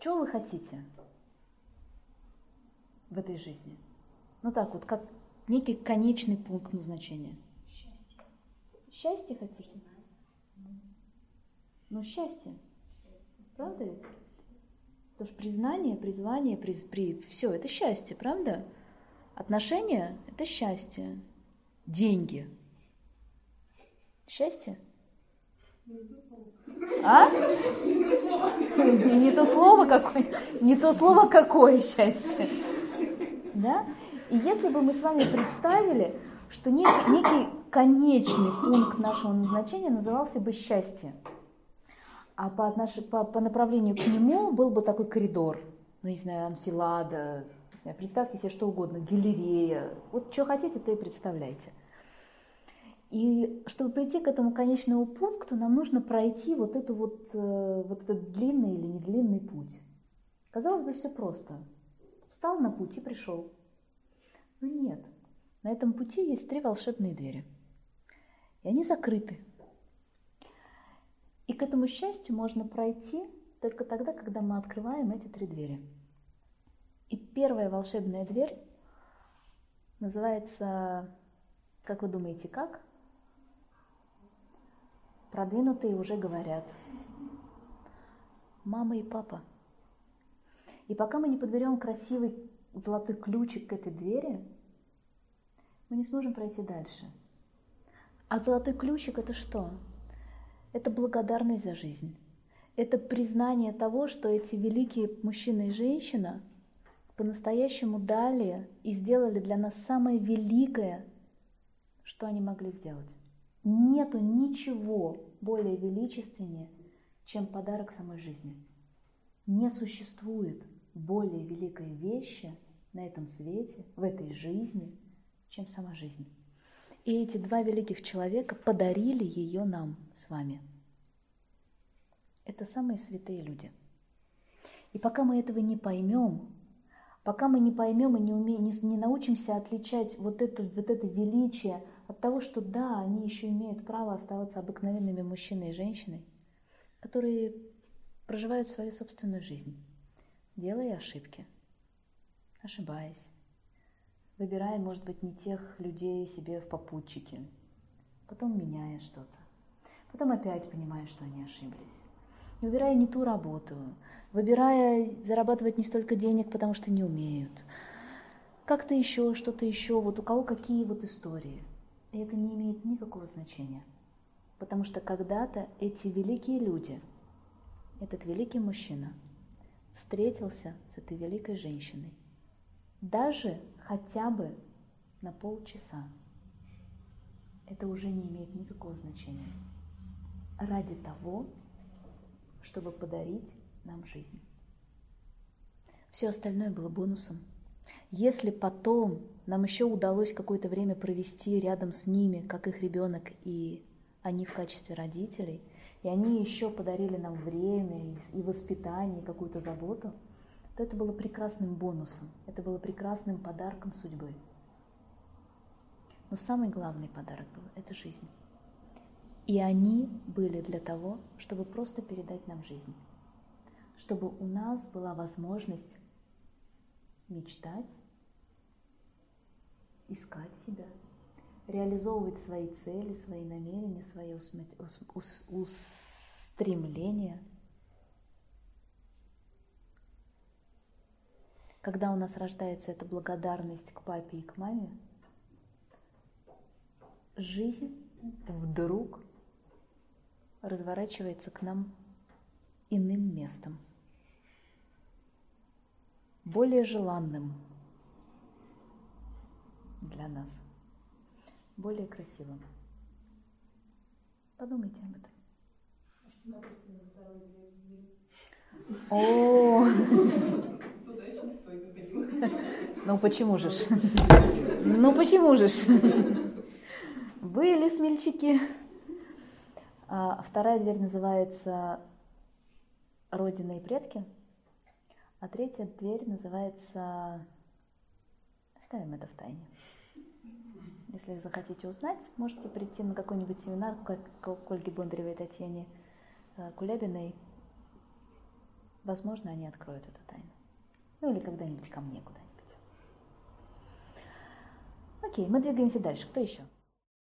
Чего вы хотите в этой жизни? Ну так вот, как некий конечный пункт назначения. Счастье. Счастье хотите? Ну, счастье. Правда ведь? Потому что признание, призвание, при, при, все, это счастье, правда? Отношения – это счастье. Деньги. Счастье? А? Не то слово какое, не то слово какое счастье. Да? И если бы мы с вами представили, что некий, некий конечный пункт нашего назначения назывался бы счастье, а по, отнош... по, по направлению к нему был бы такой коридор, ну, не знаю, анфилада, не знаю, представьте себе что угодно, галерея, вот что хотите, то и представляйте. И чтобы прийти к этому конечному пункту, нам нужно пройти вот, эту вот, э, вот этот длинный или недлинный путь. Казалось бы, все просто. Встал на путь и пришел. Но нет. На этом пути есть три волшебные двери. И они закрыты. И к этому счастью можно пройти только тогда, когда мы открываем эти три двери. И первая волшебная дверь называется, как вы думаете, как? Продвинутые уже говорят. Мама и папа. И пока мы не подберем красивый золотой ключик к этой двери, мы не сможем пройти дальше. А золотой ключик это что? Это благодарность за жизнь. Это признание того, что эти великие мужчина и женщина по-настоящему дали и сделали для нас самое великое, что они могли сделать. Нету ничего более величественнее, чем подарок самой жизни. Не существует более великой вещи на этом свете, в этой жизни, чем сама жизнь. И эти два великих человека подарили ее нам с вами. Это самые святые люди. И пока мы этого не поймем, пока мы не поймем и не, умеем, не, не научимся отличать вот это, вот это величие от того, что да, они еще имеют право оставаться обыкновенными мужчиной и женщиной, которые проживают свою собственную жизнь, делая ошибки, ошибаясь, выбирая, может быть, не тех людей себе в попутчике, потом меняя что-то, потом опять понимая, что они ошиблись, выбирая не ту работу, выбирая зарабатывать не столько денег, потому что не умеют, как-то еще, что-то еще, вот у кого какие вот истории – и это не имеет никакого значения. Потому что когда-то эти великие люди, этот великий мужчина, встретился с этой великой женщиной. Даже хотя бы на полчаса. Это уже не имеет никакого значения. Ради того, чтобы подарить нам жизнь. Все остальное было бонусом. Если потом нам еще удалось какое-то время провести рядом с ними, как их ребенок и они в качестве родителей, и они еще подарили нам время и воспитание, и какую-то заботу, то это было прекрасным бонусом, это было прекрасным подарком судьбы. Но самый главный подарок был – это жизнь. И они были для того, чтобы просто передать нам жизнь, чтобы у нас была возможность мечтать, искать себя, реализовывать свои цели, свои намерения, свои устремления. Когда у нас рождается эта благодарность к папе и к маме, жизнь вдруг разворачивается к нам иным местом, более желанным, для нас, более красивым. Подумайте об этом. О, ну почему же? Ну почему же? Были смельчаки. А вторая дверь называется Родина и предки, а третья дверь называется Оставим это в тайне. Если захотите узнать, можете прийти на какой-нибудь семинар, к Ольге Бондаревой Татьяне э, Кулябиной. возможно, они откроют эту тайну. Ну или когда-нибудь ко мне куда-нибудь. Окей, мы двигаемся дальше. Кто еще?